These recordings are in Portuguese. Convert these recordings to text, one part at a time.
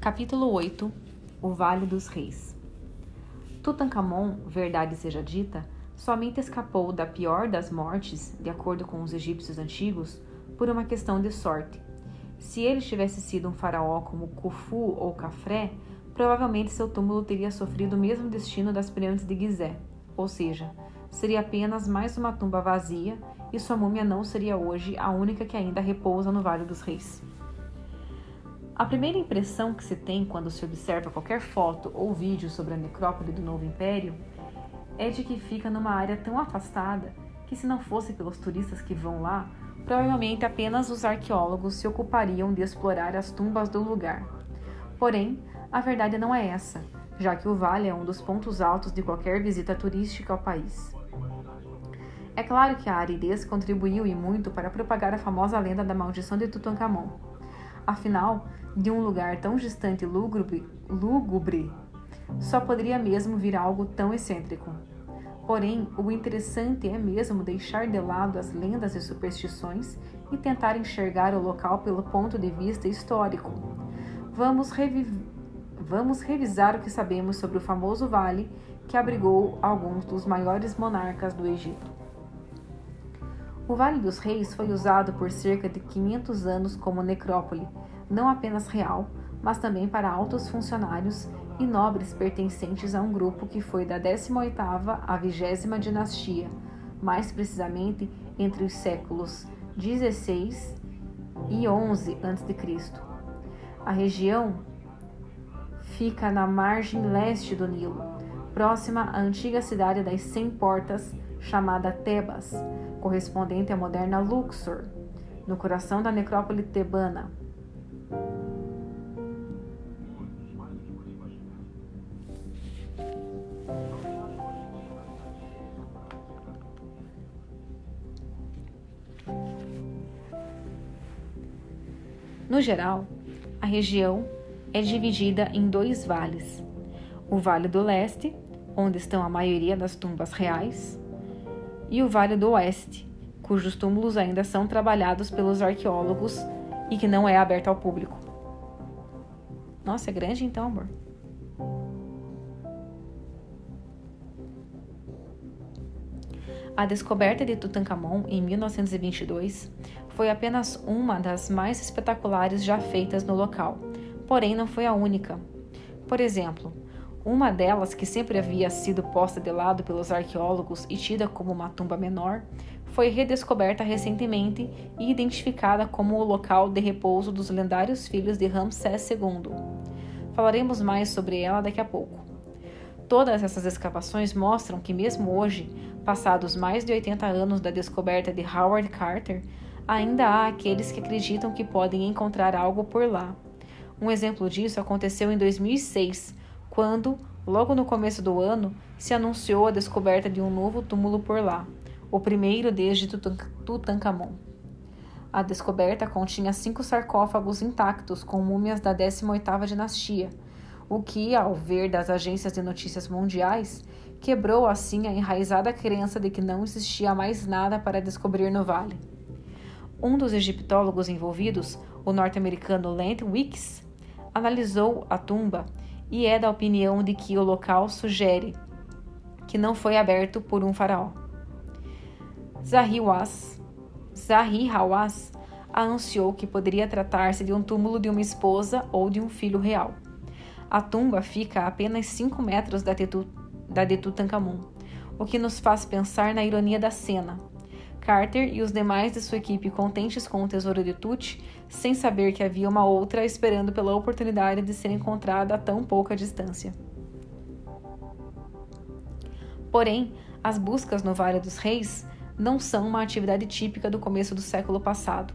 Capítulo 8 O Vale dos Reis Tutankhamon, verdade seja dita, somente escapou da pior das mortes, de acordo com os egípcios antigos, por uma questão de sorte. Se ele tivesse sido um faraó como Khufu ou Khafré, provavelmente seu túmulo teria sofrido o mesmo destino das pirâmides de Gizé, ou seja, seria apenas mais uma tumba vazia e sua múmia não seria hoje a única que ainda repousa no Vale dos Reis. A primeira impressão que se tem quando se observa qualquer foto ou vídeo sobre a necrópole do Novo Império é de que fica numa área tão afastada que, se não fosse pelos turistas que vão lá, provavelmente apenas os arqueólogos se ocupariam de explorar as tumbas do lugar. Porém, a verdade não é essa, já que o vale é um dos pontos altos de qualquer visita turística ao país. É claro que a aridez contribuiu e muito para propagar a famosa lenda da maldição de Tutankhamon. Afinal, de um lugar tão distante e lúgubre, lúgubre, só poderia mesmo vir algo tão excêntrico. Porém, o interessante é mesmo deixar de lado as lendas e superstições e tentar enxergar o local pelo ponto de vista histórico. Vamos, Vamos revisar o que sabemos sobre o famoso vale que abrigou alguns dos maiores monarcas do Egito. O Vale dos Reis foi usado por cerca de 500 anos como necrópole, não apenas real, mas também para altos funcionários e nobres pertencentes a um grupo que foi da 18ª à 20 dinastia, mais precisamente entre os séculos 16 e 11 a.C. A região fica na margem leste do Nilo, próxima à antiga cidade das Cem Portas, chamada Tebas, correspondente à moderna Luxor, no coração da necrópole tebana. No geral, a região é dividida em dois vales: o Vale do Leste, onde estão a maioria das tumbas reais, e o Vale do Oeste, cujos túmulos ainda são trabalhados pelos arqueólogos e que não é aberto ao público. Nossa, é grande então, amor? A descoberta de Tutankhamon em 1922 foi apenas uma das mais espetaculares já feitas no local, porém não foi a única. Por exemplo, uma delas, que sempre havia sido posta de lado pelos arqueólogos e tida como uma tumba menor, foi redescoberta recentemente e identificada como o local de repouso dos lendários filhos de Ramsés II. Falaremos mais sobre ela daqui a pouco. Todas essas escavações mostram que, mesmo hoje, passados mais de 80 anos da descoberta de Howard Carter, ainda há aqueles que acreditam que podem encontrar algo por lá. Um exemplo disso aconteceu em 2006, quando, logo no começo do ano, se anunciou a descoberta de um novo túmulo por lá, o primeiro desde Tutankhamon. A descoberta continha cinco sarcófagos intactos com múmias da 18ª dinastia, o que, ao ver das agências de notícias mundiais, quebrou assim a enraizada crença de que não existia mais nada para descobrir no vale. Um dos egiptólogos envolvidos, o norte-americano Lent Wicks, analisou a tumba e é da opinião de que o local sugere que não foi aberto por um faraó. Zahi Hawass anunciou que poderia tratar-se de um túmulo de uma esposa ou de um filho real. A tumba fica a apenas 5 metros da, de Tutankhamon, o que nos faz pensar na ironia da cena. Carter e os demais de sua equipe contentes com o tesouro de Tut, sem saber que havia uma outra esperando pela oportunidade de ser encontrada a tão pouca distância. Porém, as buscas no Vale dos Reis não são uma atividade típica do começo do século passado.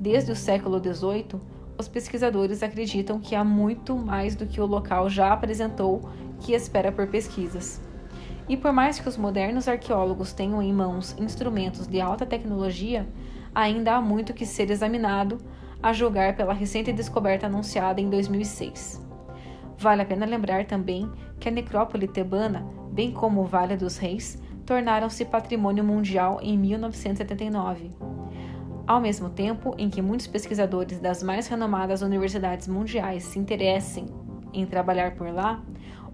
Desde o século XVIII, os pesquisadores acreditam que há muito mais do que o local já apresentou que espera por pesquisas. E por mais que os modernos arqueólogos tenham em mãos instrumentos de alta tecnologia, ainda há muito que ser examinado, a julgar pela recente descoberta anunciada em 2006. Vale a pena lembrar também que a necrópole tebana, bem como o Vale dos Reis, tornaram-se patrimônio mundial em 1979. Ao mesmo tempo em que muitos pesquisadores das mais renomadas universidades mundiais se interessem em trabalhar por lá,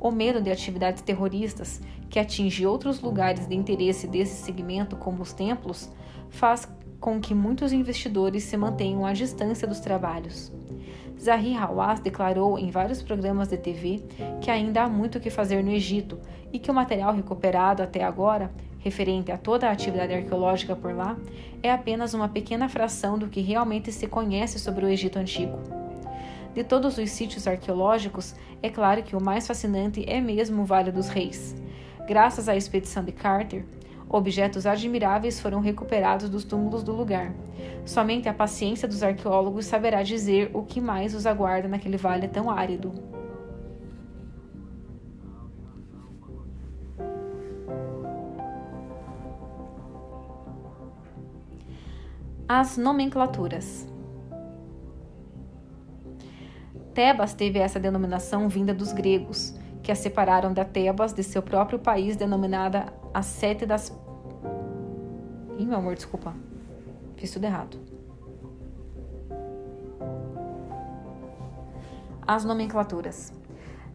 o medo de atividades terroristas que atinge outros lugares de interesse desse segmento, como os templos, faz com que muitos investidores se mantenham à distância dos trabalhos. Zahir Hawass declarou em vários programas de TV que ainda há muito o que fazer no Egito e que o material recuperado até agora referente a toda a atividade arqueológica por lá, é apenas uma pequena fração do que realmente se conhece sobre o Egito Antigo. De todos os sítios arqueológicos, é claro que o mais fascinante é mesmo o Vale dos Reis. Graças à expedição de Carter, objetos admiráveis foram recuperados dos túmulos do lugar. Somente a paciência dos arqueólogos saberá dizer o que mais os aguarda naquele vale tão árido. As nomenclaturas. Tebas teve essa denominação vinda dos gregos, que a separaram da Tebas de seu próprio país, denominada a Sete das. Ih, meu amor, desculpa. Fiz tudo errado. As nomenclaturas.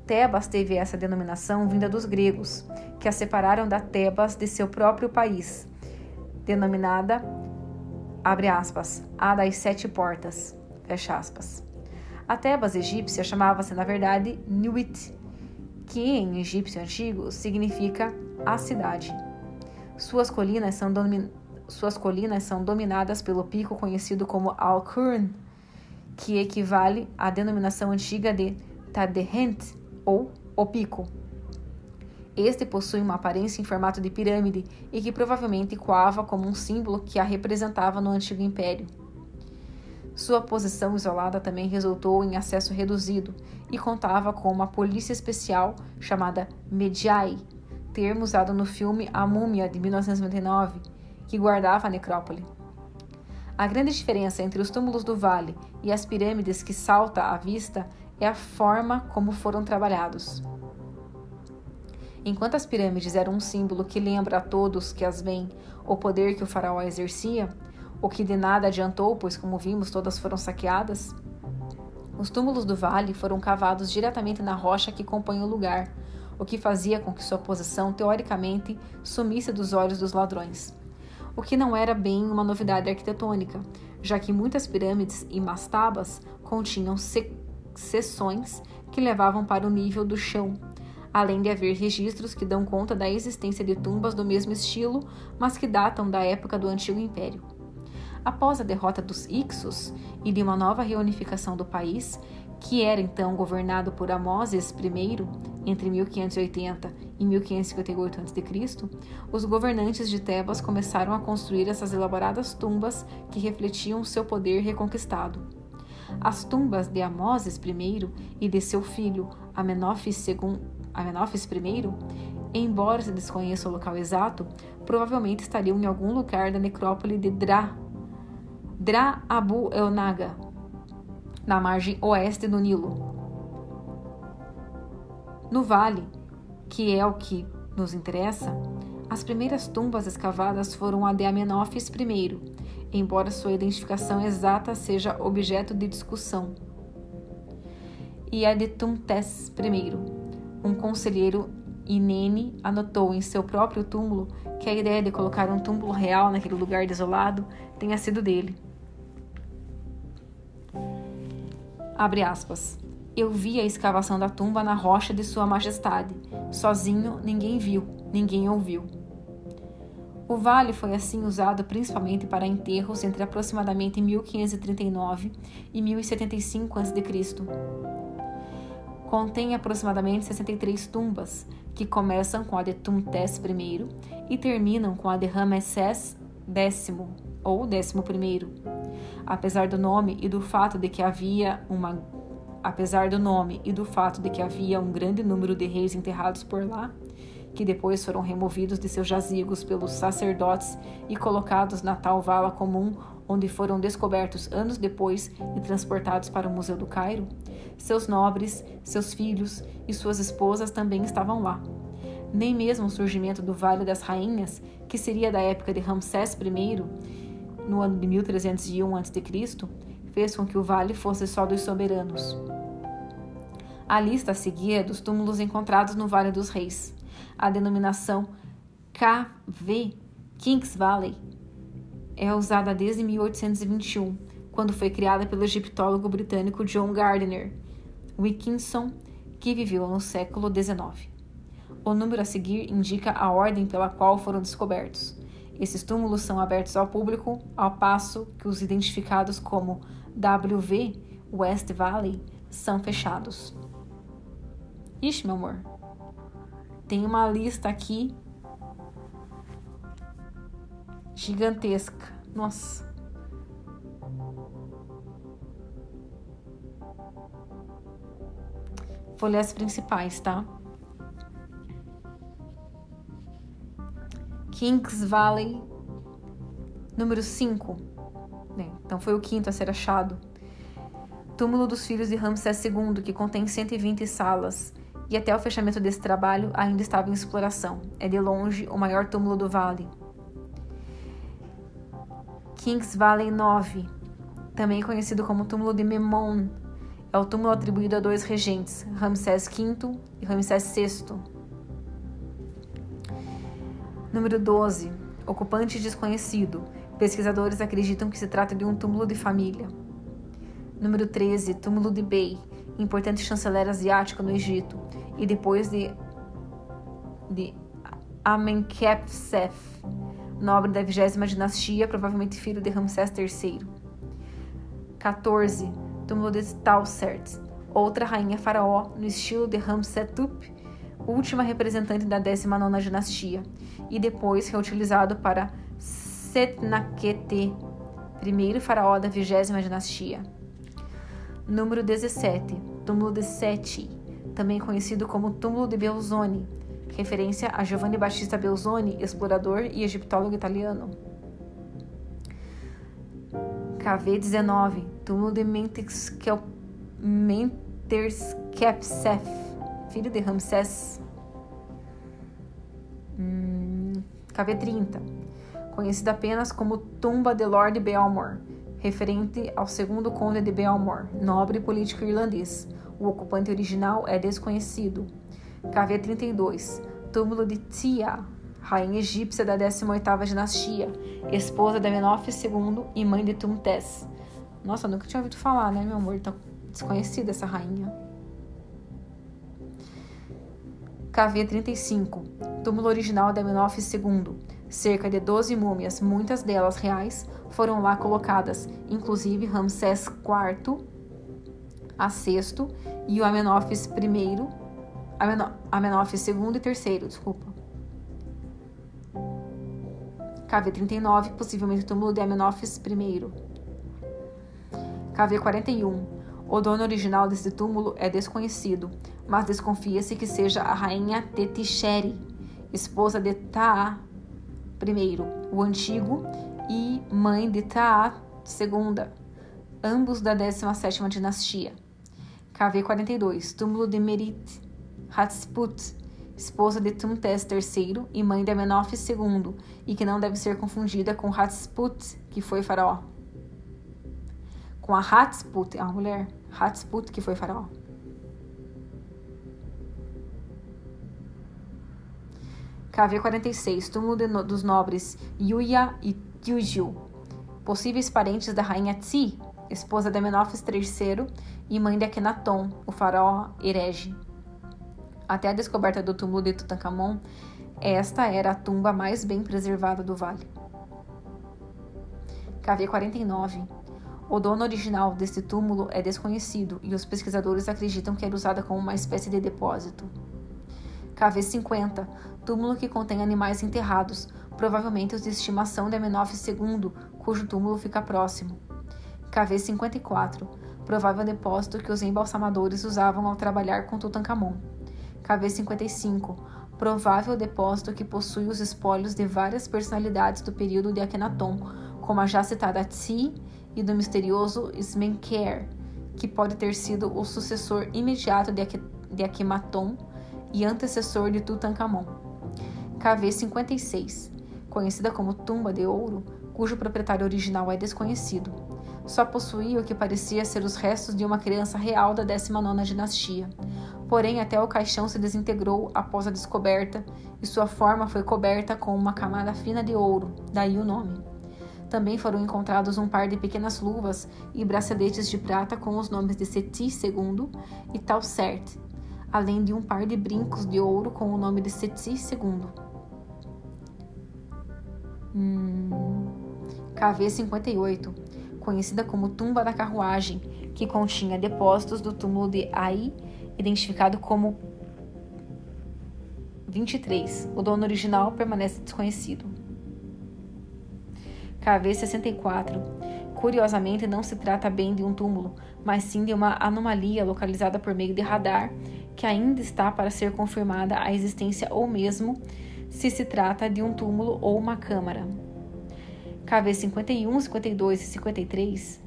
Tebas teve essa denominação vinda dos gregos, que a separaram da Tebas de seu próprio país, denominada abre aspas, a das sete portas, fecha aspas. A Tebas egípcia chamava-se, na verdade, Nuit, que em egípcio antigo significa a cidade. Suas colinas são, Suas colinas são dominadas pelo pico conhecido como Al-Qurn, que equivale à denominação antiga de Tadehent, ou o pico. Este possui uma aparência em formato de pirâmide e que provavelmente coava como um símbolo que a representava no antigo império. Sua posição isolada também resultou em acesso reduzido e contava com uma polícia especial chamada Medjai, termo usado no filme A Múmia de 1999, que guardava a necrópole. A grande diferença entre os túmulos do vale e as pirâmides que salta à vista é a forma como foram trabalhados. Enquanto as pirâmides eram um símbolo que lembra a todos que as veem o poder que o faraó exercia, o que de nada adiantou, pois, como vimos, todas foram saqueadas, os túmulos do vale foram cavados diretamente na rocha que compõe o lugar, o que fazia com que sua posição, teoricamente, sumisse dos olhos dos ladrões. O que não era bem uma novidade arquitetônica, já que muitas pirâmides e mastabas continham seções que levavam para o nível do chão, além de haver registros que dão conta da existência de tumbas do mesmo estilo, mas que datam da época do Antigo Império. Após a derrota dos Ixos e de uma nova reunificação do país, que era então governado por Amoses I entre 1580 e 1558 a.C., os governantes de Tebas começaram a construir essas elaboradas tumbas que refletiam seu poder reconquistado. As tumbas de Amoses I e de seu filho Amenófis I, embora se desconheça o local exato, provavelmente estariam em algum lugar da necrópole de Dra, Dra Abu El-Naga, na margem oeste do Nilo. No vale, que é o que nos interessa, as primeiras tumbas escavadas foram a de Amenófis I, embora sua identificação exata seja objeto de discussão, e a de Tumtes I, um conselheiro Inene anotou em seu próprio túmulo que a ideia de colocar um túmulo real naquele lugar desolado tenha sido dele. Abre aspas. Eu vi a escavação da tumba na rocha de Sua Majestade. Sozinho, ninguém viu, ninguém ouviu. O vale foi assim usado principalmente para enterros entre aproximadamente 1539 e 1075 a.C contém aproximadamente 63 tumbas, que começam com a de Tumtes I e terminam com a de Ramesses X ou décimo I. Apesar do nome e do fato de que havia uma apesar do nome e do fato de que havia um grande número de reis enterrados por lá, que depois foram removidos de seus jazigos pelos sacerdotes e colocados na tal vala comum onde foram descobertos anos depois e transportados para o Museu do Cairo, seus nobres, seus filhos e suas esposas também estavam lá. Nem mesmo o surgimento do Vale das Rainhas, que seria da época de Ramsés I, no ano de 1301 a.C., fez com que o vale fosse só dos soberanos. A lista a seguir é dos túmulos encontrados no Vale dos Reis. A denominação KV, Kings Valley, é usada desde 1821, quando foi criada pelo egiptólogo britânico John Gardner Wilkinson, que viveu no século XIX. O número a seguir indica a ordem pela qual foram descobertos. Esses túmulos são abertos ao público, ao passo que os identificados como WV, West Valley, são fechados. Ixi, meu amor. Tem uma lista aqui gigantesca. Nossa. Vou ler as principais, tá? Kings Valley, número 5. Né? Então foi o quinto a ser achado. Túmulo dos filhos de Ramsés II, que contém 120 salas, e até o fechamento desse trabalho ainda estava em exploração. É de longe o maior túmulo do vale. Kings Valley 9, também conhecido como túmulo de Memon, é o túmulo atribuído a dois regentes, Ramsés V e Ramsés VI. Número 12. Ocupante desconhecido. Pesquisadores acreditam que se trata de um túmulo de família. Número 13. Túmulo de Bey, importante chanceler asiático no Egito, e depois de, de Amenhotep, nobre da vigésima dinastia, provavelmente filho de Ramsés III. 14. Túmulo de Tausert, outra rainha faraó no estilo de Ramsetup, última representante da 19ª dinastia, e depois reutilizado para Setnakete, primeiro faraó da vigésima dinastia. Número 17, túmulo de Seti, também conhecido como túmulo de Belzoni, referência a Giovanni Battista Belzoni, explorador e egiptólogo italiano. KV-19, túmulo de Menterskelpsef, filho de Ramsés. Hum, KV-30, conhecida apenas como Tumba de Lord Belmore, referente ao segundo conde de Belmore, nobre político irlandês. O ocupante original é desconhecido. KV-32, túmulo de Tia, rainha egípcia da 18ª dinastia, esposa de Menófis II e mãe de Tumtés. Nossa, nunca tinha ouvido falar, né, meu amor? Tá desconhecida essa rainha. KV-35, túmulo original de Menófis II. Cerca de 12 múmias, muitas delas reais, foram lá colocadas, inclusive Ramsés IV, a VI e o Amenófis I, Amenófis II e III, desculpa. KV-39, possivelmente túmulo de Amenófis I. KV-41, o dono original desse túmulo é desconhecido, mas desconfia-se que seja a rainha Tetixeri, esposa de Taá I, o antigo, e mãe de Taá II, ambos da 17ª dinastia. KV-42, túmulo de Merit Hatshepsut, esposa de Tumtés III e mãe de Amenófis II, e que não deve ser confundida com Hatshepsut, que foi faraó. Com a Hatshepsut, a mulher, Hatshepsut, que foi faraó. KV-46, túmulo no, dos nobres Yuya e Tyujiu, possíveis parentes da rainha Tsi, esposa de Amenófis III e mãe de Akhenaton, o faraó herege. Até a descoberta do túmulo de Tutankhamon, esta era a tumba mais bem preservada do vale. KV-49. O dono original deste túmulo é desconhecido e os pesquisadores acreditam que era usada como uma espécie de depósito. KV-50. Túmulo que contém animais enterrados, provavelmente os de estimação de Amenófis II, cujo túmulo fica próximo. KV-54. Provável depósito que os embalsamadores usavam ao trabalhar com Tutankhamon. KV-55, provável depósito que possui os espólios de várias personalidades do período de Akhenaton, como a já citada Tsi e do misterioso Smenkhkare, que pode ter sido o sucessor imediato de Akhenaton e antecessor de Tutankhamon. KV-56, conhecida como Tumba de Ouro, cujo proprietário original é desconhecido. Só possuía o que parecia ser os restos de uma criança real da 19ª dinastia. Porém, até o caixão se desintegrou após a descoberta e sua forma foi coberta com uma camada fina de ouro, daí o nome. Também foram encontrados um par de pequenas luvas e braceletes de prata com os nomes de Seti II e Talsert, além de um par de brincos de ouro com o nome de Seti II. Hum, KV-58, conhecida como Tumba da Carruagem, que continha depósitos do túmulo de Ai, identificado como 23. O dono original permanece desconhecido. KV-64. Curiosamente, não se trata bem de um túmulo, mas sim de uma anomalia localizada por meio de radar, que ainda está para ser confirmada a existência ou mesmo se se trata de um túmulo ou uma câmara. KV-51, 52 e 53.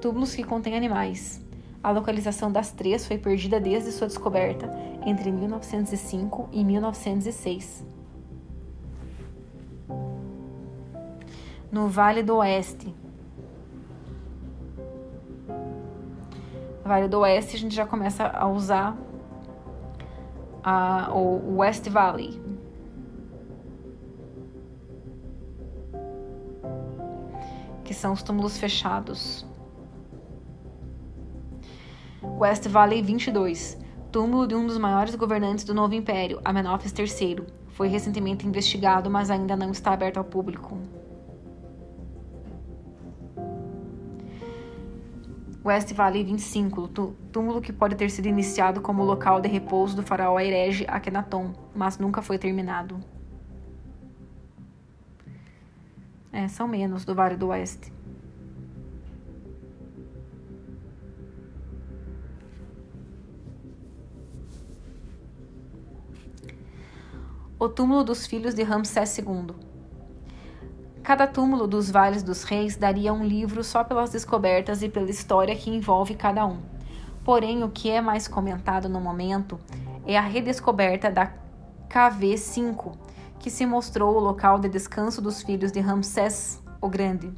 Túmulos que contêm animais. A localização das três foi perdida desde sua descoberta entre 1905 e 1906. No Vale do Oeste. Vale do Oeste a gente já começa a usar a, o West Valley. Que são os túmulos fechados. West Valley 22, túmulo de um dos maiores governantes do novo império, Amenófis III. Foi recentemente investigado, mas ainda não está aberto ao público. West Valley 25, túmulo que pode ter sido iniciado como local de repouso do faraó herege Akhenaton, mas nunca foi terminado. É, são menos do Vale do Oeste. O túmulo dos filhos de Ramsés II. Cada túmulo dos Vales dos Reis daria um livro só pelas descobertas e pela história que envolve cada um. Porém, o que é mais comentado no momento é a redescoberta da KV-5, que se mostrou o local de descanso dos filhos de Ramsés o Grande.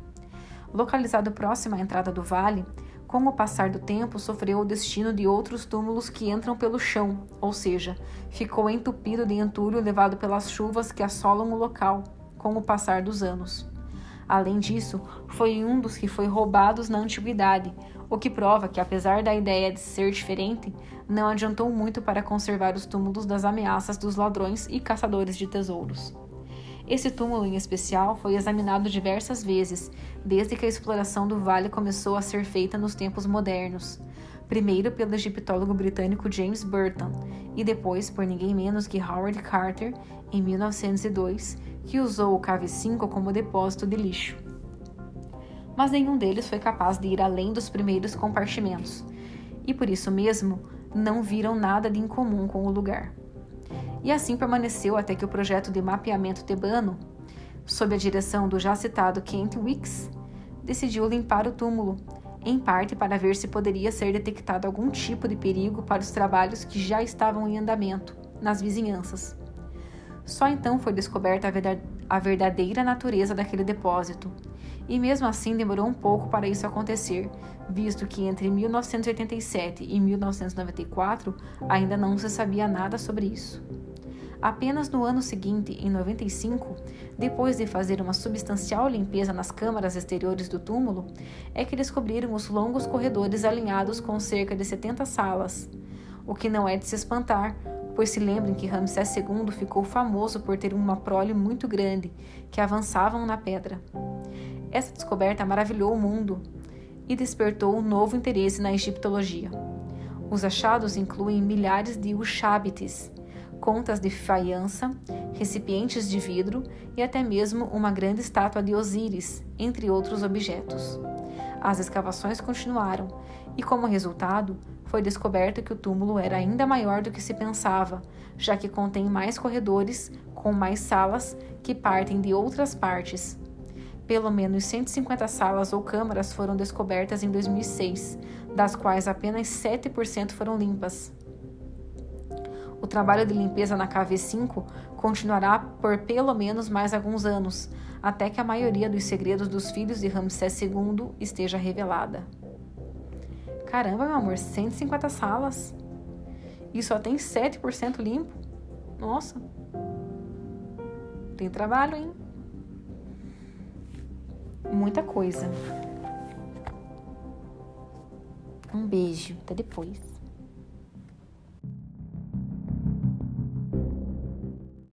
Localizado próximo à entrada do vale, com o passar do tempo sofreu o destino de outros túmulos que entram pelo chão, ou seja, ficou entupido de entulho levado pelas chuvas que assolam o local com o passar dos anos. Além disso, foi um dos que foi roubados na antiguidade, o que prova que, apesar da ideia de ser diferente, não adiantou muito para conservar os túmulos das ameaças dos ladrões e caçadores de tesouros. Esse túmulo em especial foi examinado diversas vezes, desde que a exploração do vale começou a ser feita nos tempos modernos. Primeiro pelo egiptólogo britânico James Burton e depois por ninguém menos que Howard Carter em 1902 que usou o KV-5 como depósito de lixo. Mas nenhum deles foi capaz de ir além dos primeiros compartimentos, e por isso mesmo não viram nada de incomum com o lugar. E assim permaneceu até que o projeto de mapeamento tebano, sob a direção do já citado Kent Wicks, decidiu limpar o túmulo, em parte para ver se poderia ser detectado algum tipo de perigo para os trabalhos que já estavam em andamento nas vizinhanças. Só então foi descoberta a verdadeira natureza daquele depósito. E mesmo assim demorou um pouco para isso acontecer, visto que entre 1987 e 1994 ainda não se sabia nada sobre isso. Apenas no ano seguinte, em 95, depois de fazer uma substancial limpeza nas câmaras exteriores do túmulo, é que descobriram os longos corredores alinhados com cerca de 70 salas. O que não é de se espantar, pois se lembrem que Ramsés II ficou famoso por ter uma prole muito grande, que avançavam na pedra. Essa descoberta maravilhou o mundo e despertou um novo interesse na egiptologia. Os achados incluem milhares de ushabites, contas de faiança, recipientes de vidro e até mesmo uma grande estátua de Osíris, entre outros objetos. As escavações continuaram e, como resultado, foi descoberto que o túmulo era ainda maior do que se pensava, já que contém mais corredores com mais salas que partem de outras partes. Pelo menos 150 salas ou câmaras foram descobertas em 2006, das quais apenas 7% foram limpas. O trabalho de limpeza na KV5 continuará por pelo menos mais alguns anos, até que a maioria dos segredos dos filhos de Ramsés II esteja revelada. Caramba, meu amor, 150 salas. E só tem 7% limpo. Nossa. Tem trabalho, hein? Muita coisa. Um beijo. Até depois.